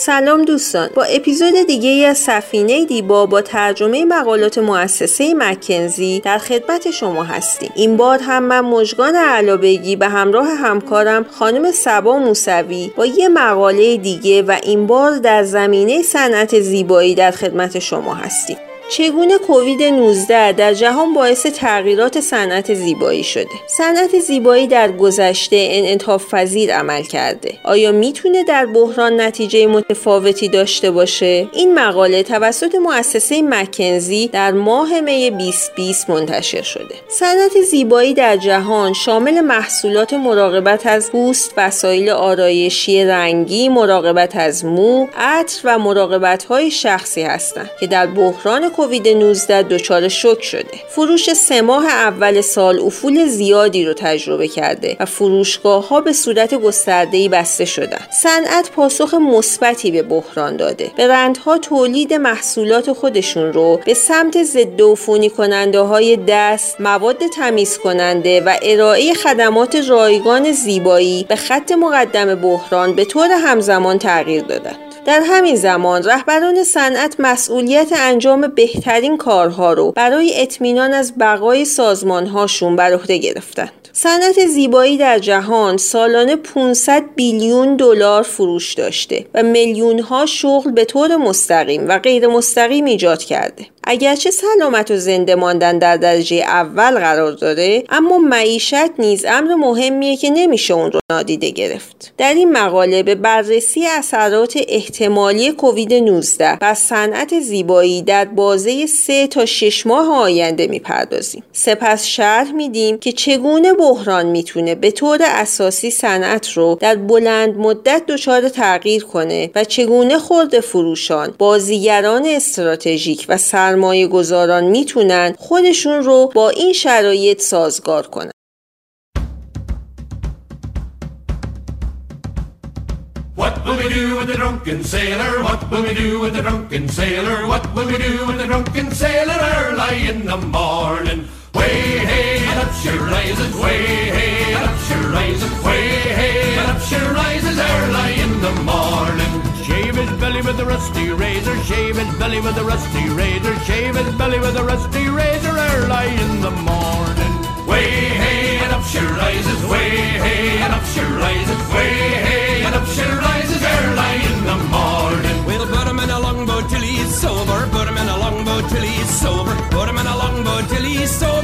سلام دوستان. با اپیزود دیگه ای از سفینه دیبا با ترجمه مقالات مؤسسه مکنزی در خدمت شما هستیم. این بار هم من مجگان علابگی به همراه همکارم خانم سبا موسوی با یه مقاله دیگه و این بار در زمینه صنعت زیبایی در خدمت شما هستیم. چگونه کووید 19 در جهان باعث تغییرات صنعت زیبایی شده؟ صنعت زیبایی در گذشته انعطاف پذیر عمل کرده. آیا می‌تونه در بحران نتیجه متفاوتی داشته باشه؟ این مقاله توسط مؤسسه مکنزی در ماه می 2020 منتشر شده. صنعت زیبایی در جهان شامل محصولات مراقبت از پوست وسایل آرایشی رنگی مراقبت از مو عطر و مراقبت های شخصی هستند که در بحران کووید 19 دچار شک شده. فروش سه ماه اول سال افول زیادی رو تجربه کرده و فروشگاه ها به صورت گسترده بسته شدن. صنعت پاسخ مثبتی به بحران داده. برندها تولید محصولات خودشون رو به سمت ضد عفونی کننده های دست مواد تمیز کننده و ارائه خدمات رایگان زیبایی به خط مقدم بحران به طور همزمان تغییر دادند در همین زمان رهبران صنعت مسئولیت انجام بهترین کارها رو برای اطمینان از بقای سازمانهاشون بر عهده گرفتند. صنعت زیبایی در جهان سالانه 500 بیلیون دلار فروش داشته و میلیون ها شغل به طور مستقیم و غیر مستقیم ایجاد کرده. اگرچه سلامت و زنده ماندن در درجه اول قرار داره اما معیشت نیز امر مهمیه که نمیشه اون رو نادیده گرفت در این مقاله به بررسی اثرات احتمالی کووید 19 و صنعت زیبایی در بازه 3 تا 6 ماه آینده می‌پردازیم سپس شرح میدیم که چگونه بحران می‌تونه به طور اساسی صنعت رو در بلند مدت دچار تغییر کنه و چگونه خورده فروشان بازیگران استراتژیک و سرمایه گذاران می‌تونن خودشون رو با این شرایط سازگار کنن. What will hey she rises, way up she rises, way up she rises early in the morning. Shave his belly with a rusty razor, shave his belly with a rusty razor, shave his belly with a rusty razor early in the morning. Way hey and up she rises, way hey and up she rises, way hey and up she rises early in the morning. We'll put him in a longboat till he's sober, put him in a longboat till he's sober, put him in a longboat till he's sober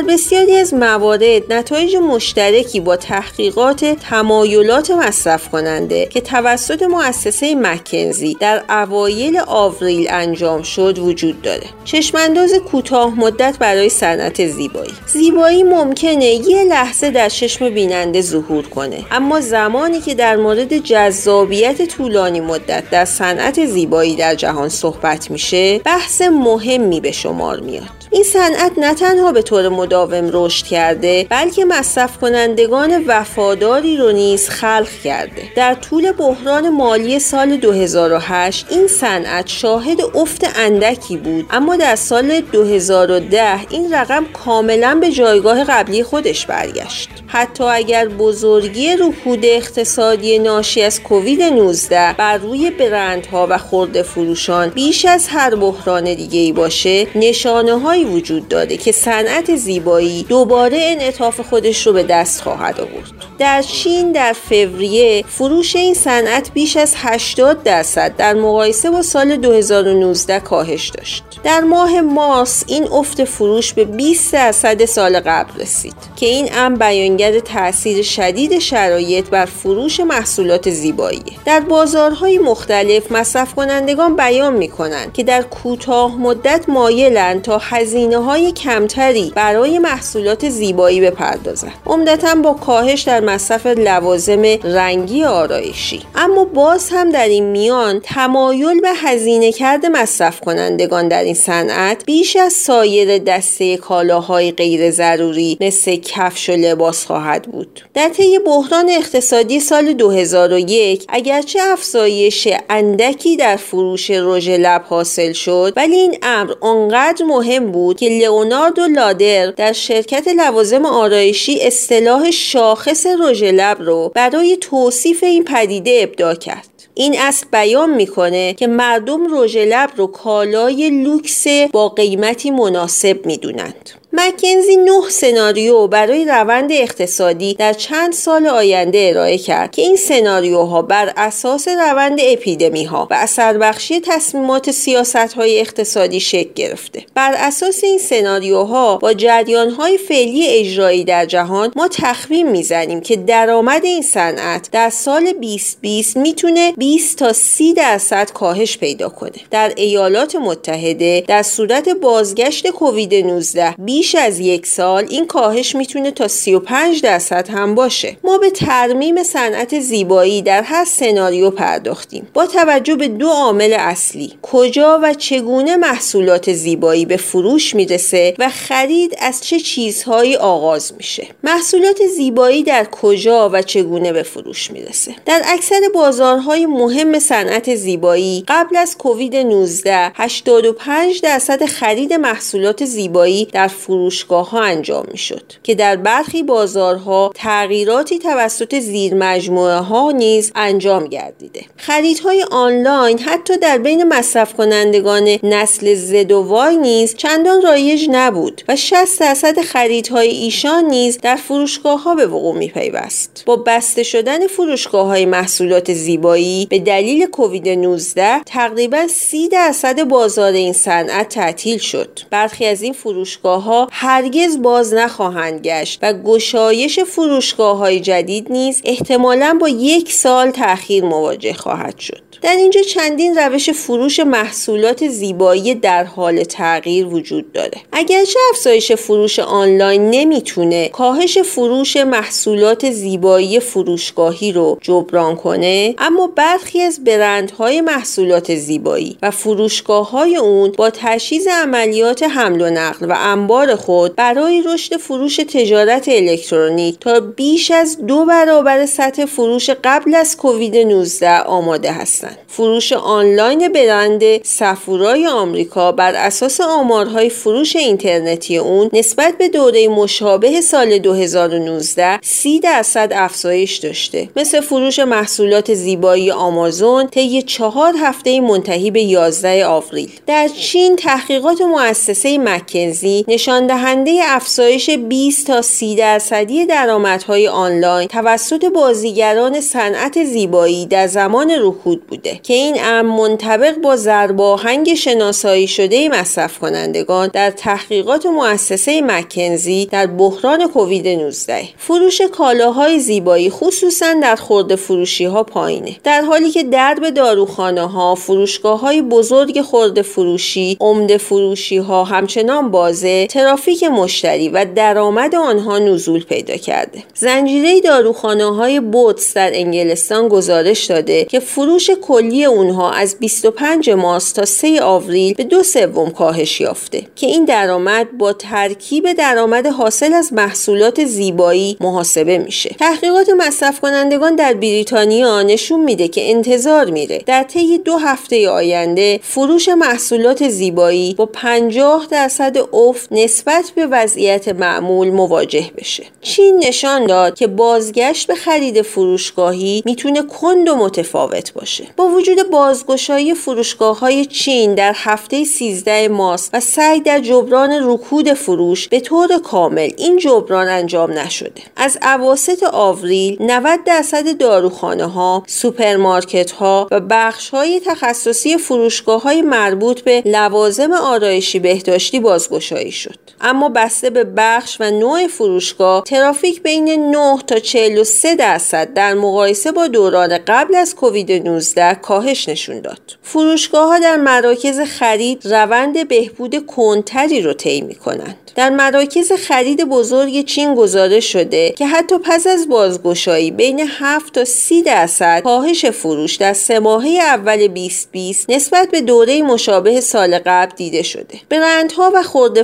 در بسیاری از موارد نتایج مشترکی با تحقیقات تمایلات مصرف کننده که توسط مؤسسه مکنزی در اوایل آوریل انجام شد وجود داره. چشمانداز کوتاه مدت برای صنعت زیبایی. زیبایی ممکنه یه لحظه در چشم بیننده ظهور کنه اما زمانی که در مورد جذابیت طولانی مدت در صنعت زیبایی در جهان صحبت میشه بحث مهمی به شمار میاد. این صنعت نه تنها به طور مداوم رشد کرده بلکه مصرف کنندگان وفاداری رو نیز خلق کرده. در طول بحران مالی سال 2008 این صنعت شاهد افت اندکی بود. اما در سال 2010 این رقم کاملا به جایگاه قبلی خودش برگشت. حتی اگر بزرگی رکود اقتصادی ناشی از کووید 19 بر روی برندها و خورده فروشان بیش از هر بحران دیگه ای باشه نشانه های وجود داده که صنعت زیبایی دوباره انعطاف خودش رو به دست خواهد آورد. در چین در فوریه فروش این صنعت بیش از 80 درصد در مقایسه با سال 2019 کاهش داشت. در ماه مارس این افت فروش به 20 درصد سال قبل رسید که این امر بیانگر تاثیر شدید شرایط بر فروش محصولات زیبایی در بازارهای مختلف مصرف کنندگان بیان می کنند که در کوتاه مدت مایلند تا های کمتری برای محصولات زیبایی بپردازند عمدتا با کاهش در مصرف لوازم رنگی آرایشی. اما باز هم در این میان تمایل به هزینه کرده مصرف کنندگان در این صنعت بیش از سایر دسته کالاهای غیر ضروری مثل کفش و لباس خواهد بود. در طی بحران اقتصادی سال 2001 اگرچه افزایش اندکی در فروش رژ لب حاصل شد ولی این امر آنقدر مهم بود که لئوناردو لادر در شرکت لوازم آرایشی اصطلاح شاخص رژ لب رو برای توصیف این پدیده ابداع کرد. این اصل بیان می‌کنه که مردم رژ لب رو کالای لوکس با قیمتی مناسب می‌دونند. مکنزی نه سناریو برای روند اقتصادی در چند سال آینده ارائه کرد که این سناریوها بر اساس روند اپیدمی ها و اثر بخشی تصمیمات سیاست های اقتصادی شکل گرفته. بر اساس این سناریوها با جریان های فعلی اجرایی در جهان ما تخمین می‌زنیم که درآمد این صنعت در سال 2020 می‌تونه 20 تا 30 درصد کاهش پیدا کنه. در ایالات متحده در صورت بازگشت کووید 19 بیش از یک سال این کاهش می‌تونه تا 35 درصد هم باشه. ما به ترمیم صنعت زیبایی در هر سناریو پرداختیم. با توجه به دو عامل اصلی کجا و چگونه محصولات زیبایی به فروش می‌رسه و خرید از چه چیزهایی آغاز میشه. محصولات زیبایی در کجا و چگونه به فروش می‌رسه؟ در اکثر بازارهای مهم صنعت زیبایی قبل از کووید 19 85 درصد خرید محصولات زیبایی در فروشگاه ها انجام می شد که در برخی بازارها تغییراتی توسط زیر مجموعه ها نیز انجام گردیده. خریدهای آنلاین حتی در بین مصرف کنندگان نسل زد و وای نیز چندان رایج نبود و 60 درصد خریدهای ایشان نیز در فروشگاه ها به وقوع می پیوست با بسته شدن فروشگاه های محصولات زیبایی به دلیل کووید 19 تقریبا 30 درصد بازار این صنعت تعطیل شد. برخی از این فروشگاه ها هرگز باز نخواهند گشت و گشایش فروشگاه های جدید نیز احتمالا با یک سال تأخیر مواجه خواهد شد. در اینجا چندین روش فروش محصولات زیبایی در حال تغییر وجود داره. اگرچه افزایش فروش آنلاین نمی‌تونه کاهش فروش محصولات زیبایی فروشگاهی رو جبران کنه اما برخی از برندهای محصولات زیبایی و فروشگاه های اون با تجهیز عملیات حمل و نقل و انبار خود برای رشد فروش تجارت الکترونیک تا بیش از دو برابر سطح فروش قبل از کووید 19 آماده هستند. فروش آنلاین برند سفورای آمریکا بر اساس آمارهای فروش اینترنتی اون نسبت به دوره مشابه سال 2019 30 درصد افزایش داشته. مثل فروش محصولات زیبایی آمازون طی چهار هفته منتهی به 11 آوریل. در چین تحقیقات مؤسسه مکنزی نشان دهنده افزایش 20 تا 30 درصدی درآمدهای آنلاین توسط بازیگران صنعت زیبایی در زمان رکود بوده که این امر منطبق با ضرباهنگ شناسایی شده مصرف کنندگان در تحقیقات مؤسسه مکنزی در بحران کووید 19 فروش کالاهای زیبایی خصوصا در خورده فروشی ها پایینه. در حالی که درب داروخانه ها فروشگاه های بزرگ خورده فروشی عمده فروشی ها همچنان بازه ترافیک مشتری و درآمد آنها نزول پیدا کرده. زنجیره داروخانه های بوتس در انگلستان گزارش داده که فروش کلی اونها از 25 مارس تا 3 آوریل به دو سوم کاهش یافته که این درآمد با ترکیب درآمد حاصل از محصولات زیبایی محاسبه میشه. تحقیقات مصرف کنندگان در بریتانیا نشون میده که انتظار میره در طی دو هفته آینده فروش محصولات زیبایی با 50 درصد افت نسبت به وضعیت معمول مواجه بشه. چین نشان داد که بازگشت به خرید فروشگاهی می‌تونه کند و متفاوت باشه. با وجود بازگشایی فروشگاه های چین در هفته 13 مارس و سعی در جبران رکود فروش به طور کامل این جبران انجام نشده. از اواسط آوریل 90 درصد داروخانه ها سوپرمارکت ها و بخش های تخصصی فروشگاه های مربوط به لوازم آرایشی بهداشتی بازگشایی شد. اما بسته به بخش و نوع فروشگاه ترافیک بین 9 تا 43 درصد در مقایسه با دوران قبل از کووید 19 کاهش نشون داد. فروشگاه ها در مراکز خرید روند بهبود کندتری رو طی کنند. در مراکز خرید بزرگ چین گزارش شده که حتی پس از بازگشایی بین 7 تا 30 درصد کاهش فروش در سه ماهه اول 2020 نسبت به دوره مشابه سال قبل دیده شده. برندها و خورده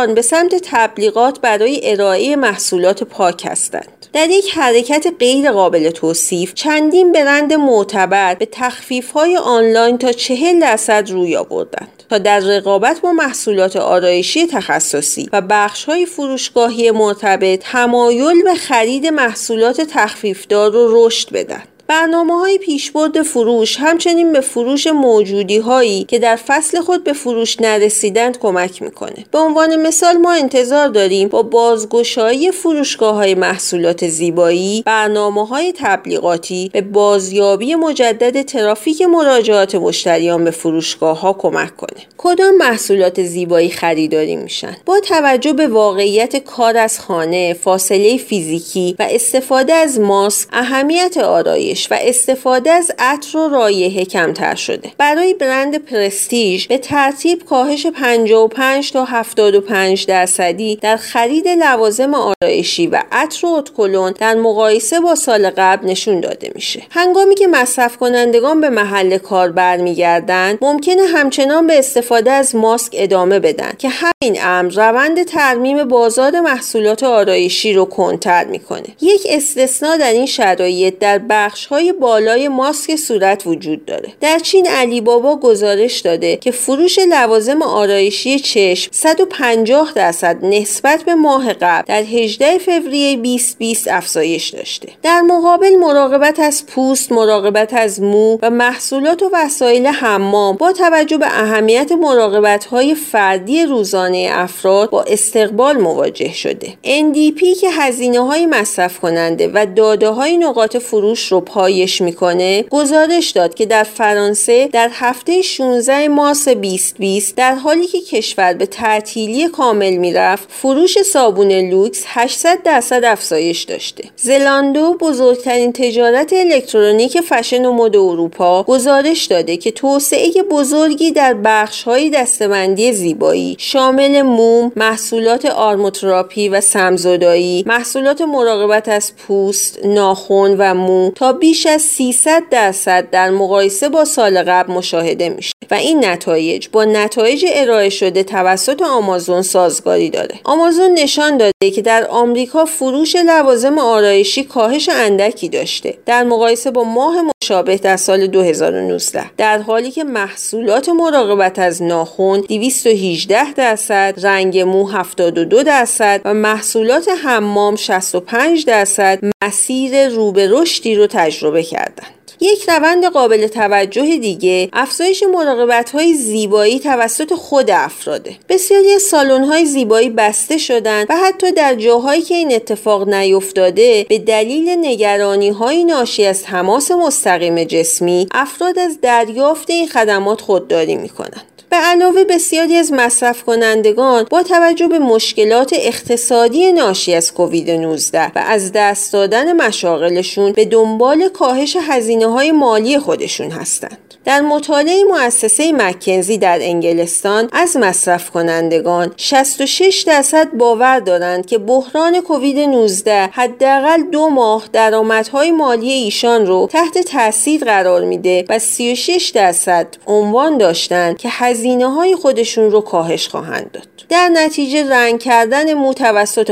فروشان به سمت تبلیغات برای ارائه محصولات پاک هستند. در یک حرکت غیر قابل توصیف چندین برند معتبر به تخفیف های آنلاین تا چهل درصد روی آوردند تا در رقابت با محصولات آرایشی تخصصی و بخش های فروشگاهی مرتبط تمایل به خرید محصولات تخفیفدار رو رشد بدن برنامه های پیشبرد فروش همچنین به فروش موجودی هایی که در فصل خود به فروش نرسیدند کمک می‌کنه. به عنوان مثال ما انتظار داریم با بازگشایی فروشگاه های محصولات زیبایی برنامه های تبلیغاتی به بازیابی مجدد ترافیک مراجعات مشتریان به فروشگاه ها کمک کنه. کدام محصولات زیبایی خریداری میشن؟ با توجه به واقعیت کار از خانه فاصله فیزیکی و استفاده از ماسک اهمیت آرایش و استفاده از عطر و رایحه کمتر شده. برای برند پرستیژ به ترتیب کاهش 55 تا 75 درصدی در خرید لوازم آرایشی و عطر و اتکلون در مقایسه با سال قبل نشون داده میشه. هنگامی که مصرف کنندگان به محل کار برمیگردند ممکنه همچنان به استفاده از ماسک ادامه بدن که همین امر روند ترمیم بازار محصولات آرایشی رو کنتر می‌کنه. یک استثنا در این شرایط در بخش های بالای ماسک صورت وجود داره. در چین علی بابا گزارش داده که فروش لوازم آرایشی چشم 150 درصد نسبت به ماه قبل در 18 فوریه 2020 افزایش داشته. در مقابل مراقبت از پوست مراقبت از مو و محصولات و وسایل حمام با توجه به اهمیت مراقبت های فردی روزانه افراد با استقبال مواجه شده. NDP که هزینه های مصرف کننده و داده های نقاط فروش رو پایش می‌کنه. گزارش داد که در فرانسه در هفته 16 مارس 2020 در حالی که کشور به تعطیلی کامل می‌رفت فروش صابون لوکس 800 درصد افزایش داشته. Zalando بزرگترین تجارت الکترونیک فشن و مد اروپا گزارش داده که توسعه بزرگی در بخش های دسته بندی زیبایی شامل موم محصولات آروماتراپی و سم‌زدایی محصولات مراقبت از پوست ناخن و مو تا بیش از 300 درصد در مقایسه با سال قبل مشاهده میشه و این نتایج با نتایج ارائه شده توسط آمازون سازگاری داره. آمازون نشان داده که در آمریکا فروش لوازم آرایشی کاهش اندکی داشته. در مقایسه با ماه مشابه در سال 2019 در حالی که محصولات مراقبت از ناخن 218 درصد رنگ مو 72 درصد و محصولات حمام 65 درصد مسیر رو به رشدی رو تجربه کردند یک روند قابل توجه دیگه افزایش مراقبت های زیبایی توسط خود افراده بسیاری از سالن های زیبایی بسته شدند و حتی در جاهایی که این اتفاق نیفتاده به دلیل نگرانی های ناشی از تماس مستقیم جسمی افراد از دریافت این خدمات خودداری می کنند. به علاوه بسیاری از مصرف کنندگان با توجه به مشکلات اقتصادی ناشی از کووید 19 و از دست دادن مشاغلشون به دنبال کاهش هزینه های مالی خودشون هستند. در مطالعه مؤسسه مکنزی در انگلستان از مصرف کنندگان 66 درصد باور دارند که بحران کووید 19 حداقل دو ماه درآمدهای مالی ایشان رو تحت تاثیر قرار میده و 36 درصد عنوان داشتند که های خودشون رو کاهش خواهند داد. در نتیجه رنگ کردن مو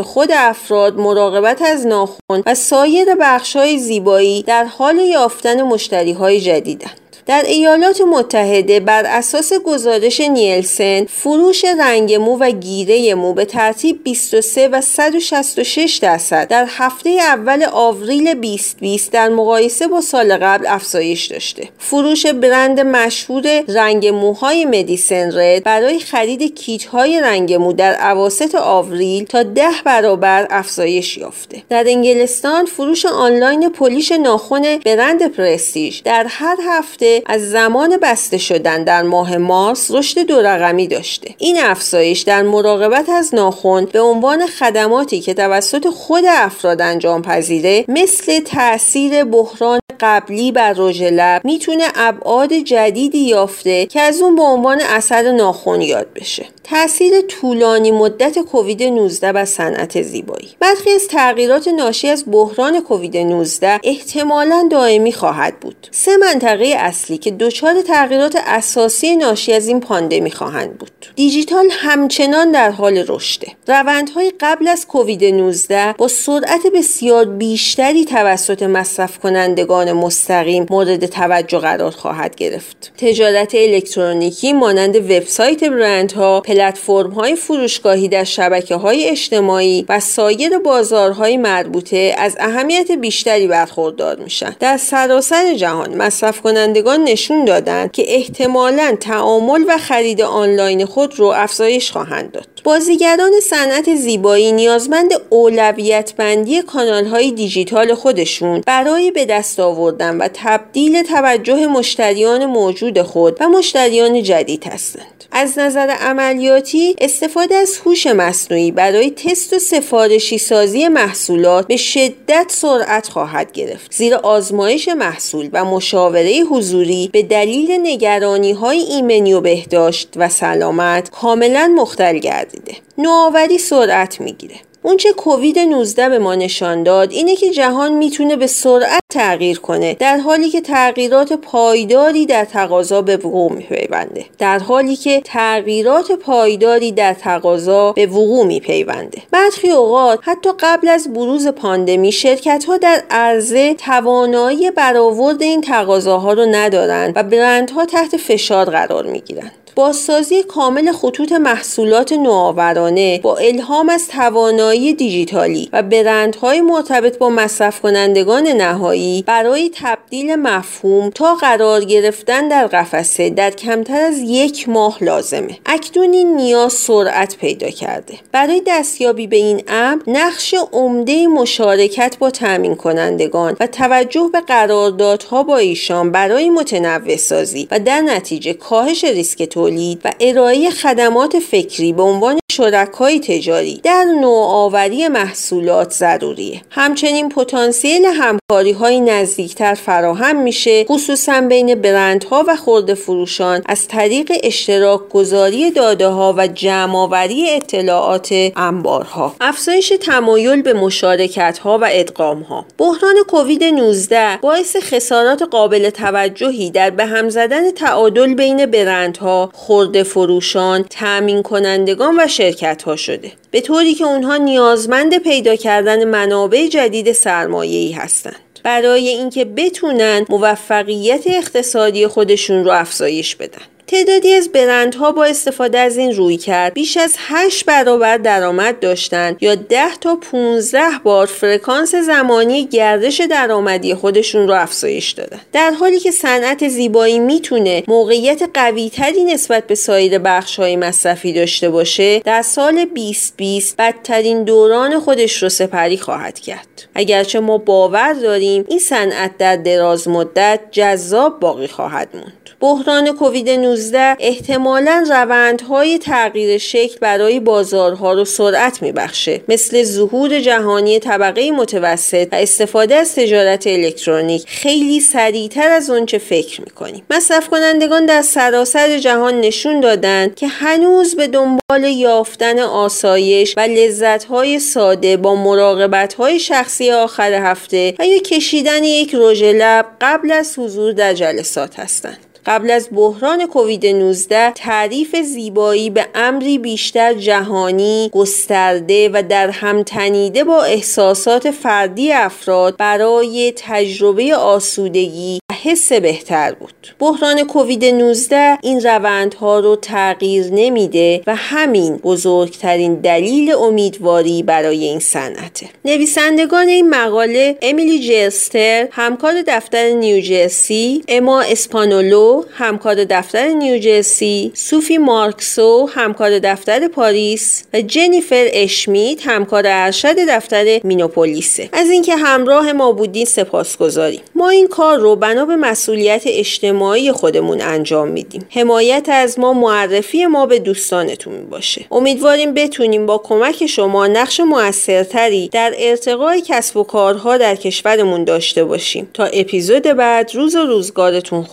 خود افراد مراقبت از ناخن و سایر بخش های زیبایی در حال یافتن مشتری های جدیدند. در ایالات متحده بر اساس گزارش نیلسن فروش رنگ مو و گیره مو به ترتیب 23 و 166 درصد در هفته اول آوریل 2020 در مقایسه با سال قبل افزایش داشته. فروش برند مشهور رنگ موهای مدیسن رد برای خرید کیت های رنگ مو در اواسط آوریل تا ده برابر افزایش یافته. در انگلستان فروش آنلاین پولیش ناخن برند پرستیژ در هر هفته از زمان بسته شدن در ماه مارس رشد دو رقمی داشته. این افزایش در مراقبت از ناخن به عنوان خدماتی که توسط خود افراد انجام پذیره مثل تاثیر بحران قبلی بر رژ لب می‌تونه ابعاد جدیدی یافته که از اون به عنوان اثر ناخن یاد بشه. تاثیر طولانی مدت کووید 19 بر صنعت زیبایی. برخی از تغییرات ناشی از بحران کووید 19 احتمالا دائمی خواهد بود. سه منطقه اصلی که دچار تغییرات اساسی ناشی از این پاندمی خواهند بود. دیجیتال همچنان در حال رشده. روندهای قبل از کووید 19 با سرعت بسیار بیشتری توسط مصرف کنندگان مستقیم مورد توجه قرار خواهد گرفت. تجارت الکترونیکی مانند وبسایت برندها پلتفرم های فروشگاهی در شبکه های اجتماعی و سایر بازارهای مربوطه از اهمیت بیشتری برخوردار میشن. در سراسر جهان مصرف کنندگان نشون دادند که احتمالا تعامل و خرید آنلاین خود رو افزایش خواهند داد. بازیگران صنعت زیبایی نیازمند اولویت بندی کانال های دیجیتال خودشون برای به دست آوردن و تبدیل توجه مشتریان موجود خود و مشتریان جدید هستند. از نظر عملیاتی استفاده از هوش مصنوعی برای تست و سفارشی سازی محصولات به شدت سرعت خواهد گرفت. زیرا آزمایش محصول و مشاوره حضوری به دلیل نگرانی های ایمنی و بهداشت و سلامت کاملا مختل گردیده نوآوری سرعت می‌گیره. اونچه کووید 19 به ما نشان داد اینه که جهان می‌تونه به سرعت تغییر کنه در حالی که تغییرات پایداری در تقاضا به وقوع میپیونده. در حالی که تغییرات پایداری در تقاضا به وقوع میپیونده. برخی اوقات حتی قبل از بروز پاندمی شرکت ها در عرضه توانایی برآورد این تقاضاها رو ندارند و برندها تحت فشار قرار می‌گیرند بازسازی کامل خطوط محصولات نوآورانه با الهام از توانایی دیجیتالی و برندهای مرتبط با مصرف کنندگان نهایی برای تبدیل مفهوم تا قرار گرفتن در قفسه در کمتر از یک ماه لازمه. اکنون این نیاز سرعت پیدا کرده. برای دستیابی به این امر نقش عمده مشارکت با تامین کنندگان و توجه به قراردادها با ایشان برای متنوع سازی و در نتیجه کاهش ریسک تولید و ارائه خدمات فکری به عنوان شرکای تجاری در نوآوری محصولات ضروریه. همچنین پتانسیل همکاری های نزدیکتر فراهم میشه خصوصا بین برندها و خورده فروشان از طریق اشتراک گذاری داده ها و جمعآوری اطلاعات انبارها. افزایش تمایل به مشارکت ها و ادغام ها بحران کووید 19 باعث خسارات قابل توجهی در به هم زدن تعادل بین برندها خورده فروشان تأمین کنندگان و شرکت ها شده. به طوری که اونها نیازمند پیدا کردن منابع جدید سرمایه‌ای هستند. برای اینکه بتونن موفقیت اقتصادی خودشون رو افزایش بدن. تعدادی از برندها با استفاده از این روی کرد. بیش از 8 برابر درآمد داشتند یا 10 تا 15 بار فرکانس زمانی گردش درآمدی خودشون رو افزایش دادن. در حالی که صنعت زیبایی می‌تونه موقعیت قویتری نسبت به سایر بخش های مصرفی داشته باشه در سال 2020 بدترین دوران خودش رو سپری خواهد کرد. اگرچه ما باور داریم این صنعت در دراز مدت جذاب باقی خواهد موند. بحران کووید 19 احتمالا روندهای تغییر شکل برای بازارها رو سرعت میبخشه. مثل ظهور جهانی طبقه متوسط و استفاده از تجارت الکترونیک. خیلی سریعتر از اونچه فکر می‌کنیم. مصرف کنندگان در سراسر جهان نشون دادند که هنوز به دنبال یافتن آسایش و لذتهای ساده با مراقبتهای شخصی آخر هفته و یا کشیدن یک رژ لب قبل از حضور در جلسات هستند. قبل از بحران کووید 19 تعریف زیبایی به امری بیشتر جهانی گسترده و در هم تنیده با احساسات فردی افراد برای تجربه آسودگی حس بهتر بود. بحران کووید 19 این روندها رو تغییر نمیده و همین بزرگترین دلیل امیدواری برای این صنعته. نویسندگان این مقاله امیلی جستر همکار دفتر نیوجرسی اما اسپانولو همکار دفتر نیوجرسی سوفی مارکسو همکار دفتر پاریس و جنیفر اشمیت همکار ارشد دفتر مینوپولیسه. از اینکه همراه ما بودین سپاسگزاریم. ما این کار رو بنا به مسئولیت اجتماعی خودمون انجام میدیم. حمایت از ما معرفی ما به دوستانتون باشه امیدواریم بتونیم با کمک شما نقش موثرتری در ارتقای کسب و کارها در کشورمون داشته باشیم. تا اپیزود بعد روز و روزگارتون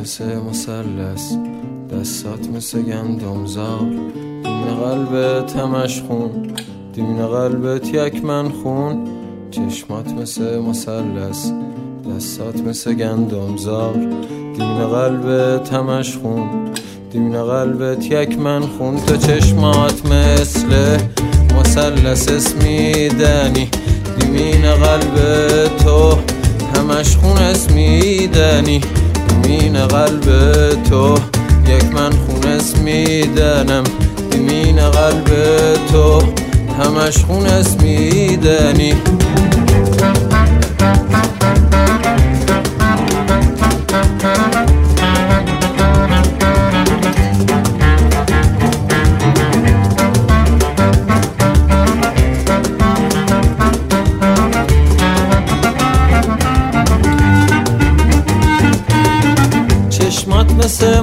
مثل مسلس دستات مثل گندمزار. دین قلب تمش خون. دین قلبت یک من خون. چشمات مثل مسلس دستات مثل گندمزار. دین قلب تمش خون. دین قلبت یک من خون. تو چشمات مثل مسلس اسمیدنی دیمین قلب تو همش خون اسمیدنی دیمین قلب تو یک من خون اسمیدنم دیمین قلب تو همش خون اسمیدنی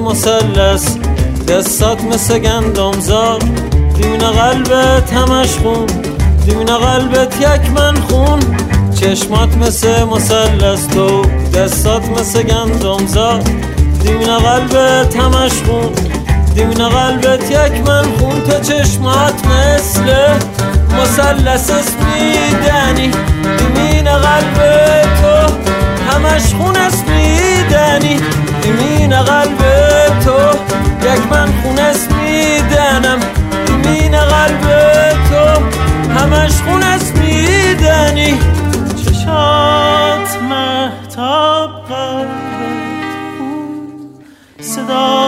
مسلس دستات مثل گندمزار. دیمین قلبت همش خون دیمین قلبت یک من خون. چشمات مثل مسلس تو دستات مثل گندمزار. دیمین قلبت همش خون دیمین قلبت یک من خون. تو چشمات مثل مسلس اسمیدنی دیمین قلب تو همش خون اسمیدنی دیمین قلب تو یک من خون اسمیدنم دیمین قلب تو. همش خون اسمیدنی چشات مهتاب قلبت صدا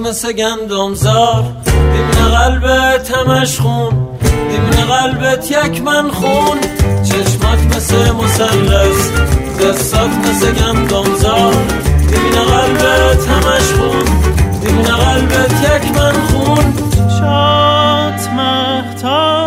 مثل گندم زار قلبت همش خون. دیمن قلبت یک من خون. چشمات مثل مسلس دستات مثل گندم زار دیمن قلبت همش خون. دیمن قلبت یک من خون. شاد مختار